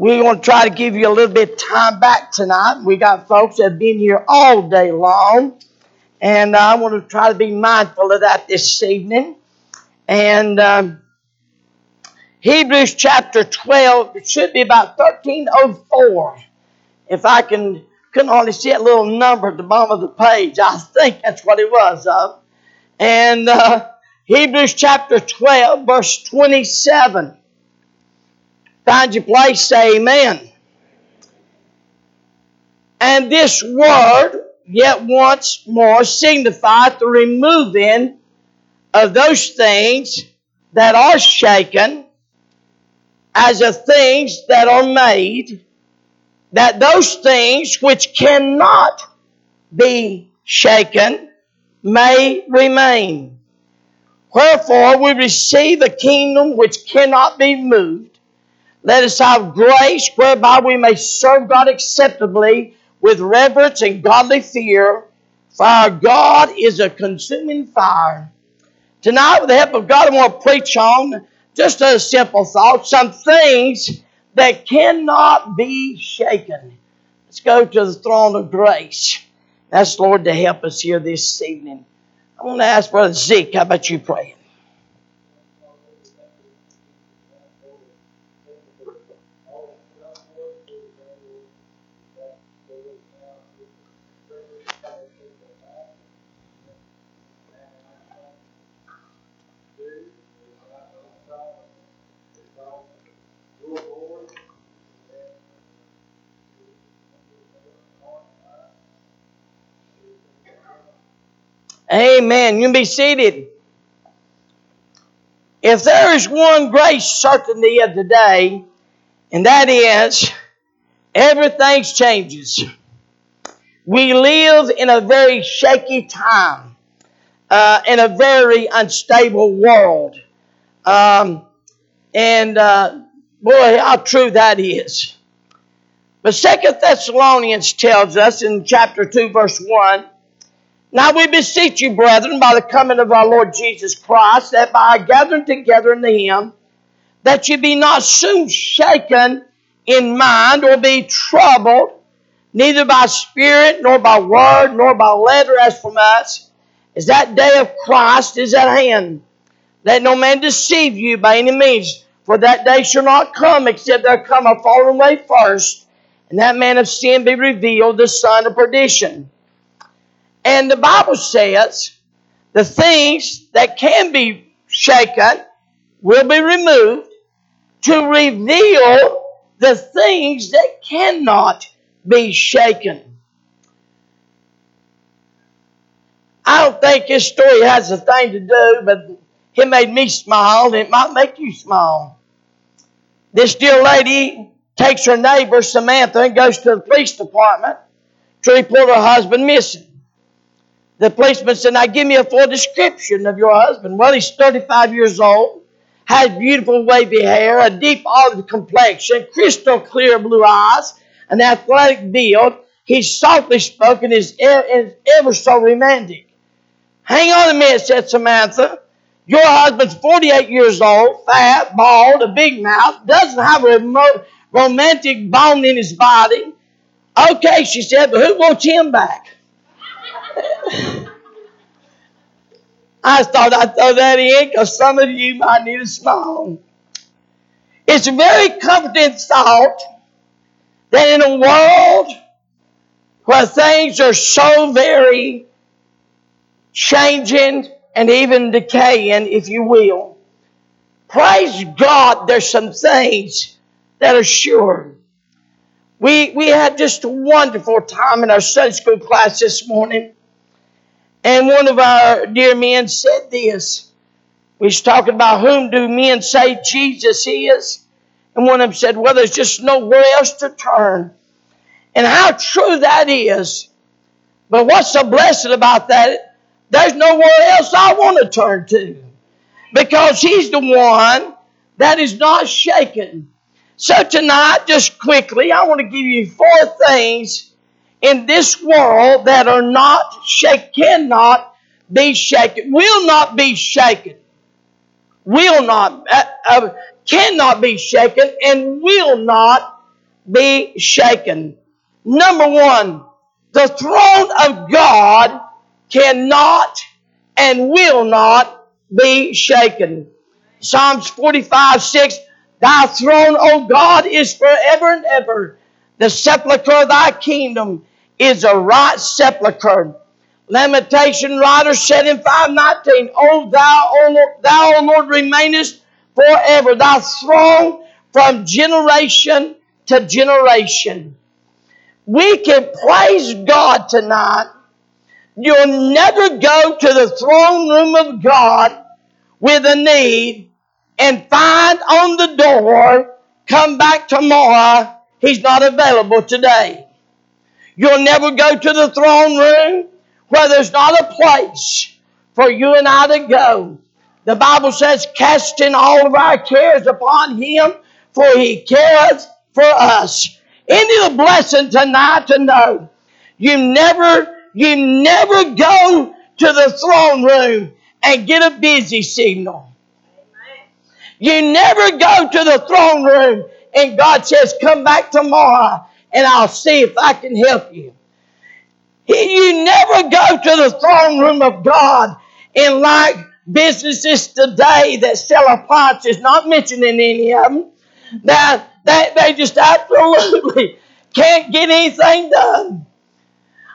we're going to try to give you a little bit of time back tonight. We got folks that have been here all day long, and I want to try to be mindful of that this evening. And um, Hebrews chapter 12, it should be about 1304. If I can, couldn't hardly see that little number at the bottom of the page. I think that's what it was of. And uh, Hebrews chapter 12, verse 27. Find your place, say amen. And this word, yet once more, signifieth the removing of those things that are shaken as of things that are made, that those things which cannot be shaken may remain. Wherefore we receive a kingdom which cannot be moved. Let us have grace whereby we may serve God acceptably with reverence and godly fear, for our God is a consuming fire. Tonight, with the help of God, I want to preach on just a simple thought, some things that cannot be shaken. Let's go to the throne of grace. Ask Lord to help us here this evening. I want to ask Brother Zeke, how about you praying? Amen. You can be seated. If there is one great certainty of the day, and that is everything changes. We live in a very shaky time, uh, in a very unstable world. Um, and uh, boy, how true that is. But Second Thessalonians tells us in chapter 2, verse 1 now we beseech you, brethren, by the coming of our Lord Jesus Christ, that by gathering together unto him, that you be not soon shaken in mind or be troubled, neither by spirit, nor by word, nor by letter as from us, as that day of Christ is at hand. Let no man deceive you by any means, for that day shall not come except there come a falling away first, and that man of sin be revealed, the son of perdition and the Bible says the things that can be shaken will be removed to reveal the things that cannot be shaken. I don't think this story has a thing to do, but it made me smile, and it might make you smile. This dear lady takes her neighbor Samantha and goes to the police department to report her husband missing. The policeman said, Now give me a full description of your husband. Well, he's 35 years old, has beautiful wavy hair, a deep olive complexion, crystal clear blue eyes, an athletic build. He's softly spoken, is ever so romantic. Hang on a minute, said Samantha. Your husband's 48 years old, fat, bald, a big mouth, doesn't have a remote, romantic bone in his body. Okay, she said, but who wants him back? I thought I'd throw that in because some of you might need a smile. It's a very comforting thought that in a world where things are so very changing and even decaying, if you will, praise God, there's some things that are sure. We, we had just a wonderful time in our Sunday school class this morning. And one of our dear men said this. We was talking about whom do men say Jesus is? And one of them said, well, there's just nowhere else to turn. And how true that is. But what's so blessed about that? There's nowhere else I want to turn to. Because he's the one that is not shaken. So tonight, just quickly, I want to give you four things in this world that are not cannot be shaken, will not be shaken, will not, uh, uh, cannot be shaken, and will not be shaken. Number one, the throne of God cannot and will not be shaken. Psalms 45 6 Thy throne, O God, is forever and ever. The sepulchre of thy kingdom is a right sepulchre. Lamentation writer said in 519, O thou, O Lord, thou, O Lord, remainest forever. Thy throne from generation to generation. We can praise God tonight. You'll never go to the throne room of God with a need and find on the door, come back tomorrow, he's not available today. You'll never go to the throne room where there's not a place for you and I to go. The Bible says, casting all of our cares upon him, for he cares for us. Isn't blessing tonight to know you never, you never go to the throne room and get a busy signal. You never go to the throne room and God says, Come back tomorrow and I'll see if I can help you. You never go to the throne room of God and like businesses today that sell appliances, not mentioning any of them, that, that they just absolutely can't get anything done.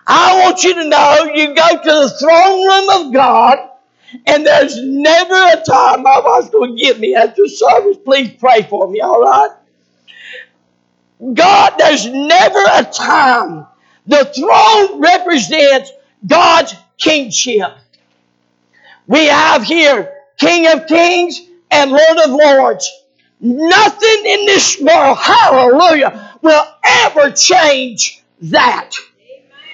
I want you to know you go to the throne room of God and there's never a time my wife's going to get me after service. Please pray for me, all right? God, there's never a time. The throne represents God's kingship. We have here King of Kings and Lord of Lords. Nothing in this world, hallelujah, will ever change that.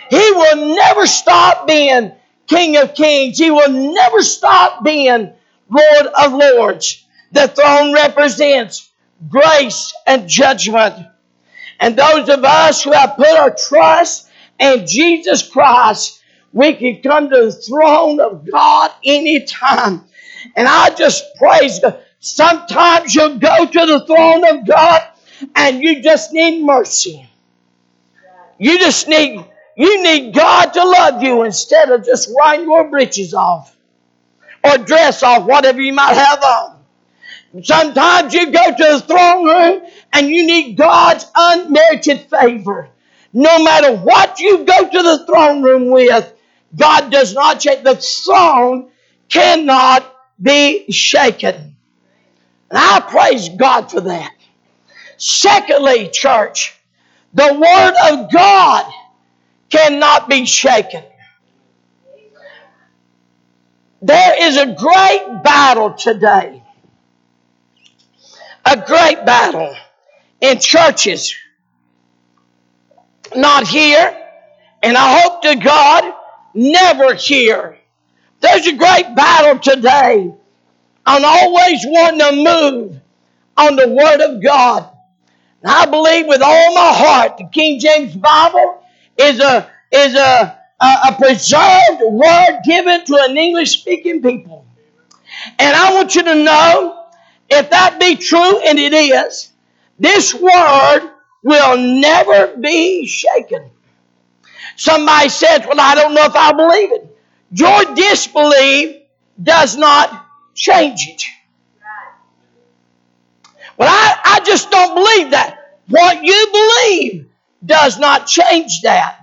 He will never stop being King of Kings. He will never stop being Lord of Lords. The throne represents grace and judgment. And those of us who have put our trust in Jesus Christ, we can come to the throne of God anytime. And I just praise God. Sometimes you'll go to the throne of God and you just need mercy. You just need you need God to love you instead of just wearing your breeches off or dress off, whatever you might have on. Sometimes you go to the throne room and you need God's unmerited favor. No matter what you go to the throne room with, God does not change. The throne cannot be shaken. And I praise God for that. Secondly, church, the Word of God cannot be shaken. There is a great battle today. A great battle in churches. Not here, and I hope to God, never here. There's a great battle today on always wanting to move on the Word of God. And I believe with all my heart the King James Bible is a is a, a, a preserved word given to an English speaking people. And I want you to know if that be true, and it is, this word will never be shaken. Somebody says, Well, I don't know if I believe it. Your disbelief does not change it. Well, I, I just don't believe that. What you believe does not change that.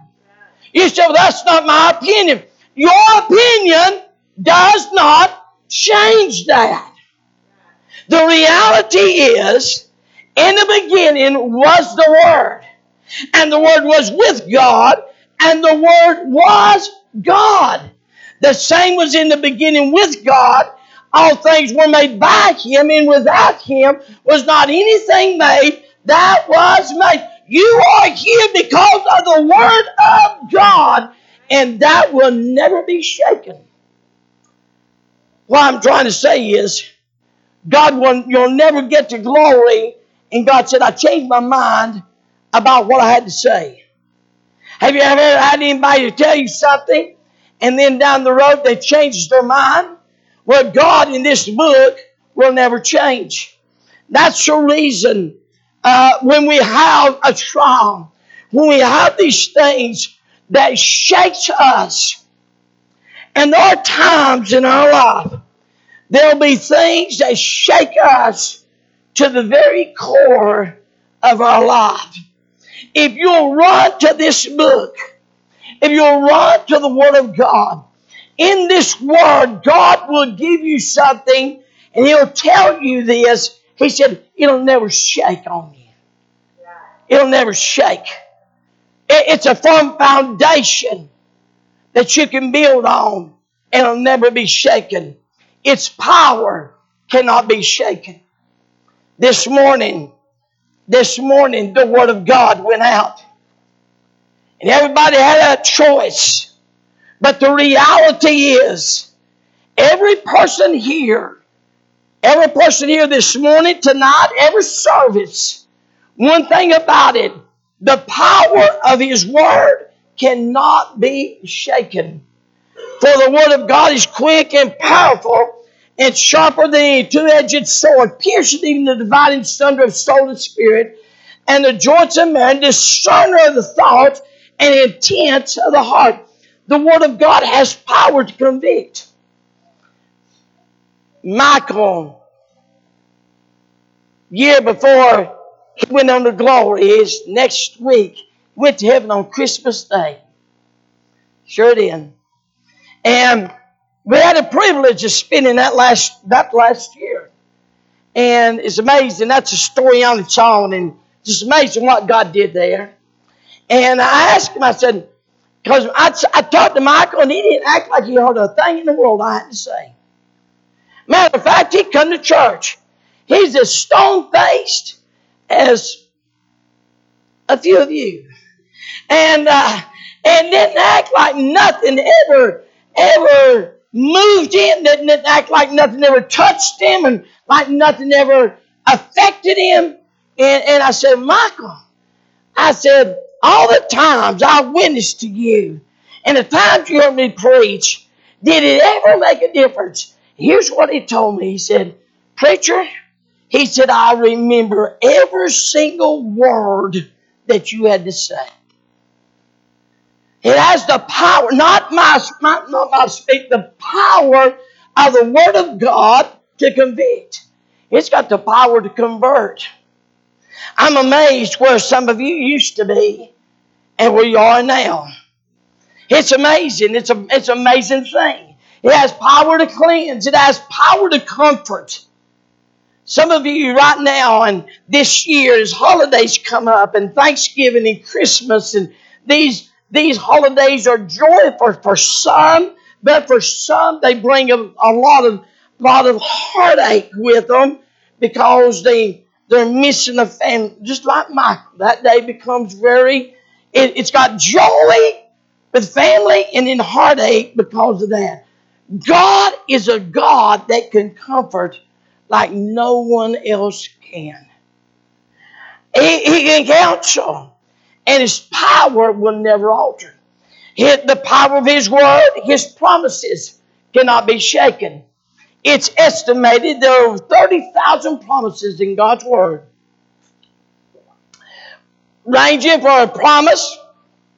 You say, well, that's not my opinion. Your opinion does not change that. The reality is, in the beginning was the Word, and the Word was with God, and the Word was God. The same was in the beginning with God. All things were made by Him, and without Him was not anything made that was made. You are here because of the Word of God, and that will never be shaken. What I'm trying to say is, God will, you'll never get to glory. And God said, I changed my mind about what I had to say. Have you ever had anybody tell you something and then down the road they changed their mind? Well, God in this book will never change. That's the reason uh, when we have a trial, when we have these things that shakes us, and there are times in our life there'll be things that shake us to the very core of our life. If you'll run to this book, if you'll run to the Word of God, in this Word, God will give you something and He'll tell you this. He said, it'll never shake on you. It'll never shake. It's a firm foundation that you can build on and it'll never be shaken. Its power cannot be shaken. This morning, this morning, the Word of God went out. And everybody had a choice. But the reality is, every person here, every person here this morning, tonight, every service, one thing about it, the power of His Word cannot be shaken. For the Word of God is quick and powerful and sharper than a two-edged sword, piercing even the dividing sunder of soul and spirit, and the joints of man, discerner of the thoughts and intents of the heart. The Word of God has power to convict. Michael, year before he went on to glory, is next week, went to heaven on Christmas Day. Sure did. And we had a privilege of spending that last that last year. And it's amazing. That's a story on its own. And just amazing what God did there. And I asked him, I said, because I, I talked to Michael and he didn't act like he heard a thing in the world I had to say. Matter of fact, he come to church. He's as stone faced as a few of you, and uh, and didn't act like nothing ever ever moved him. Didn't act like nothing ever touched him, and like nothing ever affected him. And and I said, Michael, I said, all the times I witnessed to you and the times you heard me preach, did it ever make a difference? Here's what he told me. He said, Preacher, he said, I remember every single word that you had to say. It has the power, not my, not, my speak, the power of the Word of God to convict. It's got the power to convert. I'm amazed where some of you used to be and where you are now. It's amazing. It's a it's an amazing thing. It has power to cleanse. It has power to comfort. Some of you right now and this year as holidays come up and Thanksgiving and Christmas and these these holidays are joy for, for some, but for some they bring a, a lot of lot of heartache with them because they they're missing a family, just like Michael. That day becomes very, it, it's got joy with family and then heartache because of that. God is a God that can comfort like no one else can. He, he can counsel, and His power will never alter. the power of His word, His promises cannot be shaken. It's estimated there are 30,000 promises in God's Word. Ranging from a promise,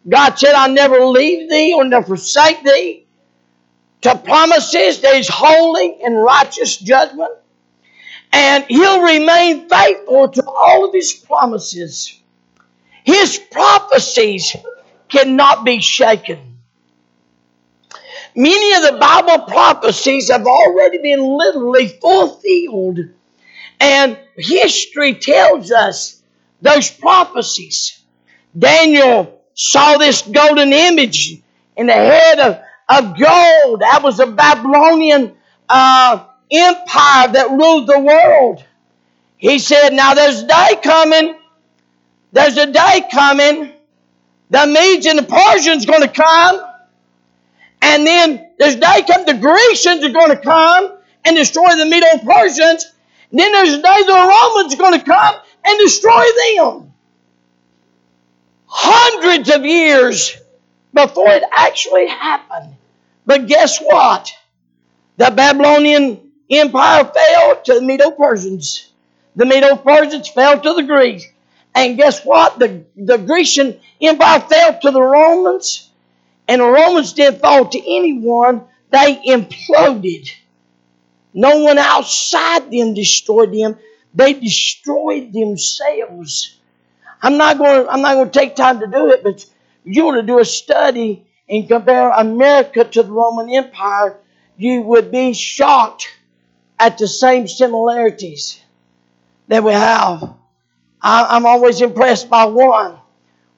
God said, I'll never leave thee or never forsake thee, to promises that He's holy and righteous judgment. And He'll remain faithful to all of His promises. His prophecies cannot be shaken. Many of the Bible prophecies have already been literally fulfilled. And history tells us those prophecies. Daniel saw this golden image in the head of, of gold. That was a Babylonian uh, empire that ruled the world. He said, Now there's a day coming. There's a day coming. The Medes and the Persians going to come and then there's a day come the Grecians are going to come and destroy the Medo Persians. Then there's a day the Romans are going to come and destroy them. Hundreds of years before it actually happened. But guess what? The Babylonian Empire fell to the Medo Persians. The Medo Persians fell to the Greeks. And guess what? The, the Grecian Empire fell to the Romans, and the Romans didn't fall to anyone. They imploded. No one outside them destroyed them. They destroyed themselves. I'm not going. I'm not going to take time to do it, but you want to do a study and compare America to the Roman Empire, you would be shocked at the same similarities that we have. I, am always impressed by one.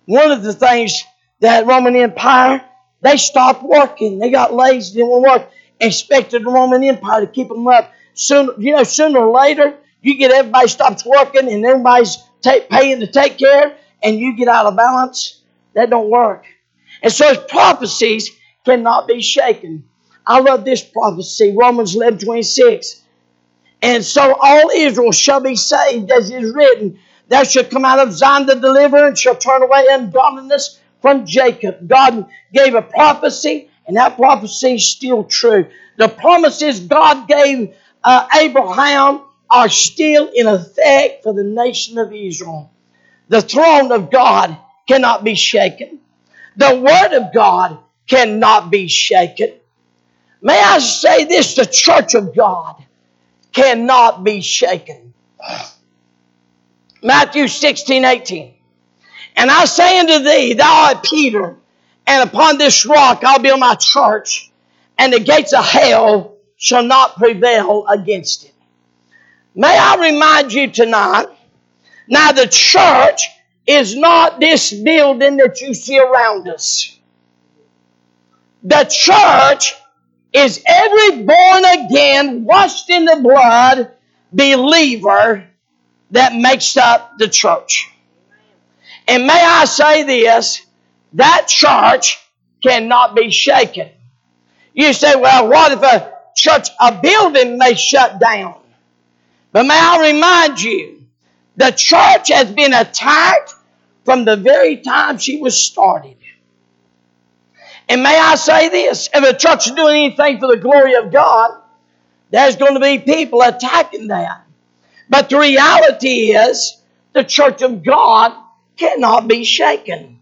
One of the things that Roman Empire, they stopped working. They got lazy, didn't want to work. Expected the Roman Empire to keep them up. Sooner, you know, sooner or later, you get everybody stops working and everybody's take, paying to take care, and you get out of balance. That don't work. And so his prophecies cannot be shaken. I love this prophecy, Romans 11 26. And so all Israel shall be saved, as is written, Thou shall come out of Zion the deliverer, and shall turn away ungodliness from Jacob. God gave a prophecy, and that prophecy is still true. The promises God gave uh, Abraham are still in effect for the nation of Israel. The throne of God cannot be shaken. The Word of God cannot be shaken. May I say this the church of God cannot be shaken. Matthew 16, 18. And I say unto thee, Thou art Peter, and upon this rock I'll build my church, and the gates of hell shall not prevail against it. May I remind you tonight, now the church is not this building that you see around us. The church is every born again, washed in the blood believer that makes up the church. And may I say this, that church cannot be shaken. You say, well, what if a church, a building may shut down? But may I remind you, the church has been attacked from the very time she was started. And may I say this if a church is doing anything for the glory of God, there's going to be people attacking that. But the reality is, the church of God cannot be shaken.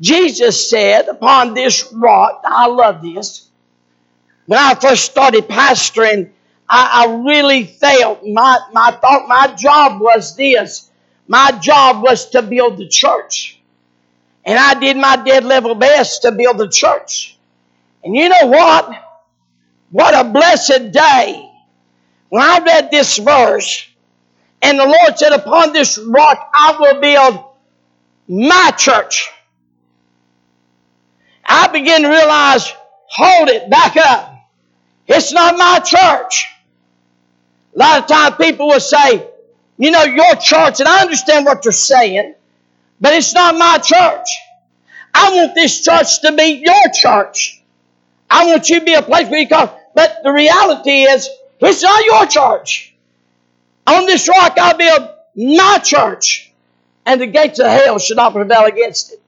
Jesus said, Upon this rock, I love this. When I first started pastoring, I, I really felt my, my thought, my job was this. My job was to build the church. And I did my dead level best to build the church. And you know what? What a blessed day. When I read this verse, and the Lord said, Upon this rock I will build my church. I began to realize, hold it, back up. It's not my church. A lot of times people will say, you know, your church, and I understand what you're saying, but it's not my church. I want this church to be your church. I want you to be a place where you come. But the reality is, it's not your church. On this rock I'll build my church, and the gates of hell shall not prevail against it.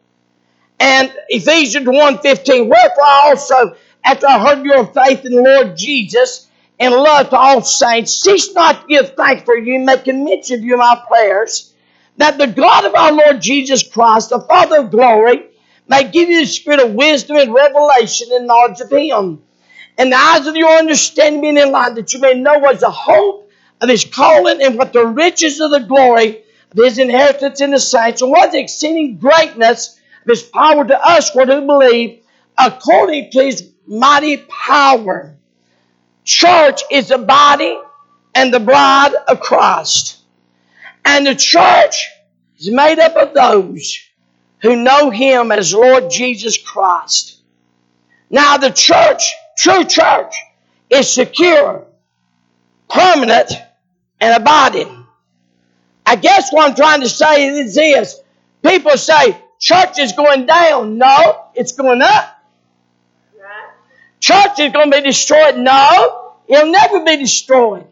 And Ephesians 1.15, Wherefore I also, after I heard your faith in the Lord Jesus, and love to all saints, cease not to give thanks for you, making mention of you in my prayers, that the God of our Lord Jesus Christ, the Father of glory, may give you the spirit of wisdom and revelation and knowledge of Him, and the eyes of your understanding being enlightened, that you may know what is the hope of His calling and what the riches of the glory of His inheritance in the saints, and what the exceeding greatness of His power to us who believe, according to His mighty power Church is the body and the bride of Christ. And the church is made up of those who know Him as Lord Jesus Christ. Now, the church, true church, is secure, permanent, and abiding. I guess what I'm trying to say is this people say church is going down. No, it's going up. Church is going to be destroyed. No, it'll never be destroyed.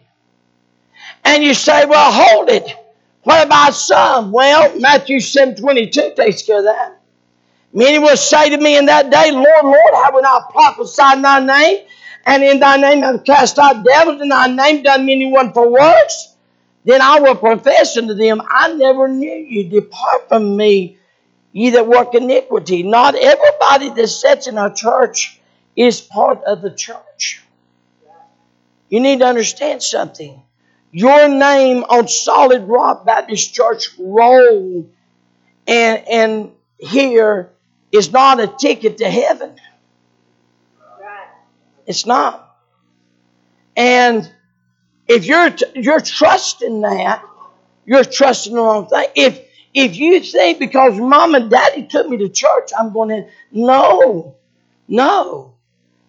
And you say, well, hold it. What about some? Well, Matthew 7 22 takes care of that. Many will say to me in that day, Lord, Lord, have we not prophesied in thy name? And in thy name have cast out devils, in thy name done many wonderful works? then I will profess unto them, I never knew you. Depart from me, ye that work iniquity. Not everybody that sits in our church is part of the church. You need to understand something. Your name on Solid Rock Baptist Church roll and, and here is not a ticket to heaven. It's not. And if you're you're trusting that, you're trusting the wrong thing. If if you think because mom and daddy took me to church, I'm going to no, no.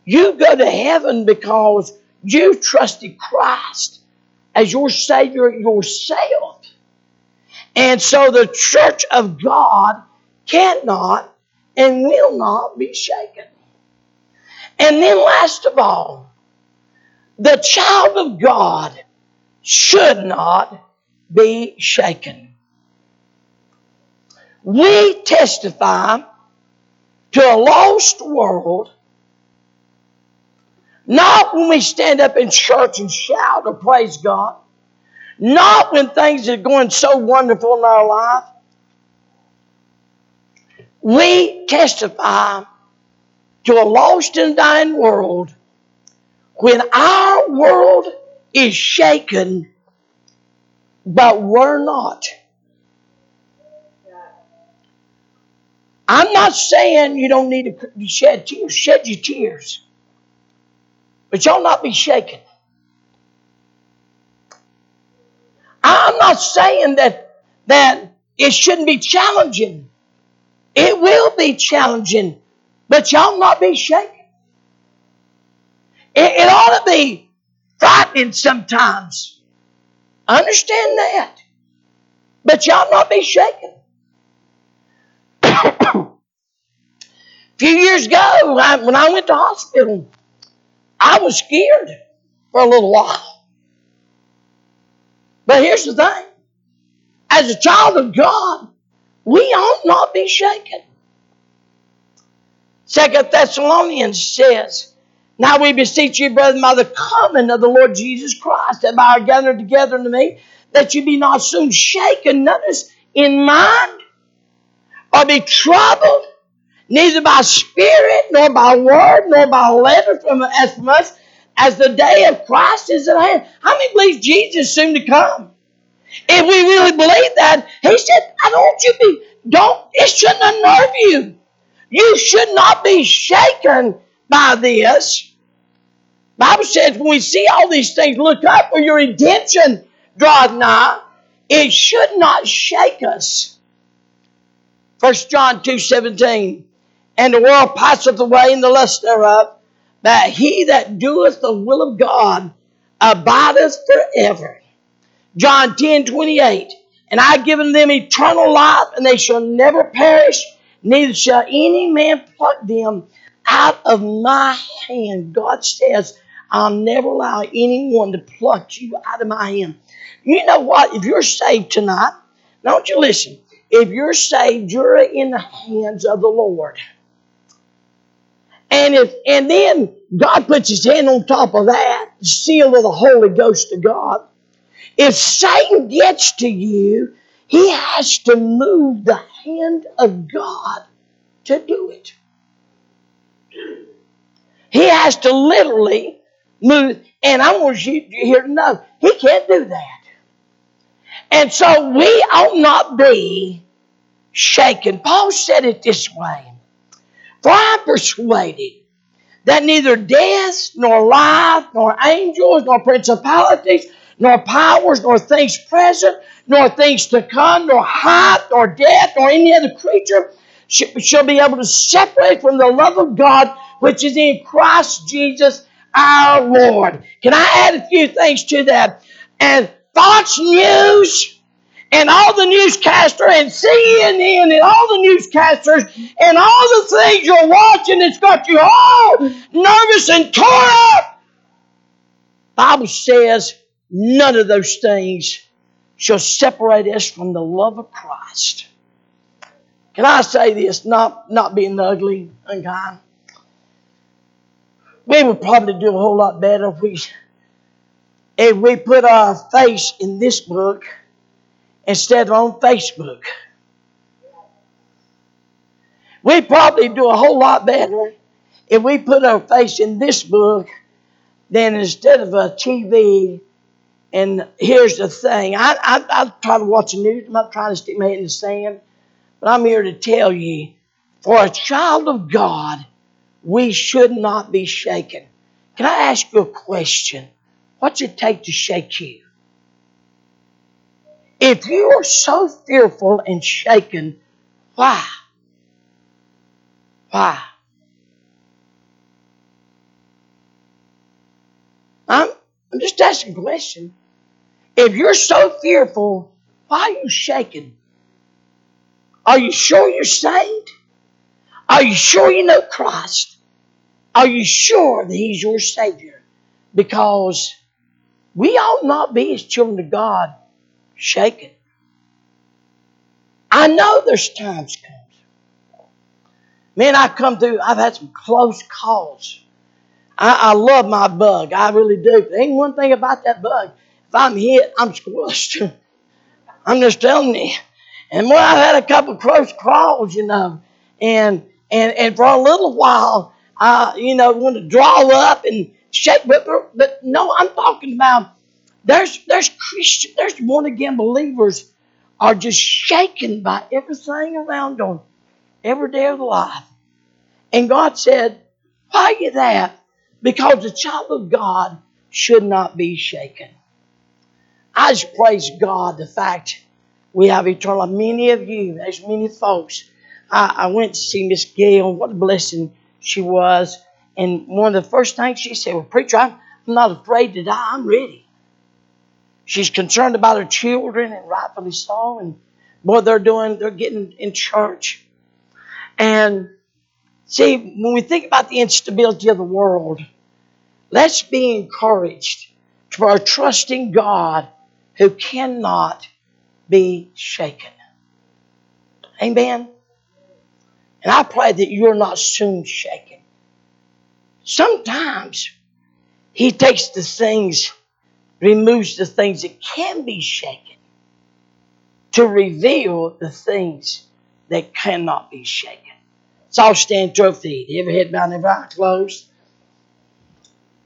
You go to heaven because you trusted Christ as your Savior yourself. And so the church of God cannot and will not be shaken. And then, last of all, the child of God should not be shaken. We testify to a lost world not when we stand up in church and shout or praise God. Not when things are going so wonderful in our life. We testify to a lost and dying world when our world is shaken, but we're not. I'm not saying you don't need to shed tears. Shed your tears. But y'all not be shaken. I'm not saying that that it shouldn't be challenging. It will be challenging, but y'all not be shaken. It, it ought to be frightening sometimes. I understand that. But y'all not be shaken. A few years ago, when I went to hospital, I was scared for a little while. But here's the thing as a child of God, we ought not be shaken. Second Thessalonians says, Now we beseech you, brethren, by the coming of the Lord Jesus Christ, that by our gathering together unto me, that you be not soon shaken, notice, in mind, or be troubled, neither by spirit, nor by word, nor by letter from as us, as the day of Christ is at hand. How many believe Jesus soon to come? If we really believe that, he said, I don't want you to be, don't, it shouldn't unnerve you. You should not be shaken by this. Bible says when we see all these things, look up for your redemption draweth nigh. It should not shake us. 1 John 2 17 and the world passeth away in the lust thereof. But he that doeth the will of God abideth forever. John 10 28. And I have given them eternal life, and they shall never perish, neither shall any man pluck them out of my hand. God says, I'll never allow anyone to pluck you out of my hand. You know what? If you're saved tonight, don't you listen. If you're saved, you're in the hands of the Lord. And if and then God puts his hand on top of that, seal of the Holy Ghost of God. If Satan gets to you, he has to move the hand of God to do it. He has to literally move, and I want you to know he can't do that. And so we ought not be shaken. Paul said it this way for I am persuaded that neither death, nor life, nor angels, nor principalities, nor powers, nor things present, nor things to come, nor height, nor depth, nor any other creature shall be able to separate from the love of God which is in Christ Jesus our Lord. Can I add a few things to that? And Fox News and all the newscaster and CNN and all the newscasters and all the things you're watching that's got you all nervous and torn up. Bible says none of those things shall separate us from the love of Christ. Can I say this, not, not being ugly, unkind? We would probably do a whole lot better if we if we put our face in this book instead of on Facebook. We'd probably do a whole lot better if we put our face in this book than instead of a TV. And here's the thing I, I, I try to watch the news. I'm not trying to stick my head in the sand, but I'm here to tell you for a child of God, we should not be shaken. Can I ask you a question? What's it take to shake you? If you are so fearful and shaken, why? Why? I'm, I'm just asking a question. If you're so fearful, why are you shaking? Are you sure you're saved? Are you sure you know Christ? Are you sure that He's your Savior? Because we ought not be, as children of God, shaken. I know there's times comes. Man, I've come through, I've had some close calls. I, I love my bug. I really do. There ain't one thing about that bug. If I'm hit, I'm squished. I'm just telling you. And well, I've had a couple close calls, you know. And and and for a little while, I you know want to draw up and shake, but but no, I'm talking about there's there's Christian, there's born again believers are just shaken by everything around them every day of life. And God said, Why you that? Because the child of God should not be shaken. I just praise God the fact we have eternal. Many of you, there's many folks. I, I went to see Miss Gail. What a blessing she was. And one of the first things she said, Well, preacher, I'm, I'm not afraid to die. I'm ready. She's concerned about her children, and rightfully so. And what they're doing, they're getting in church. And see, when we think about the instability of the world, let's be encouraged to for trusting God who cannot be shaken. Amen. And I pray that you're not soon shaken. Sometimes He takes the things removes the things that can be shaken to reveal the things that cannot be shaken. So stand to our feet. Every head bowed, every eye closed.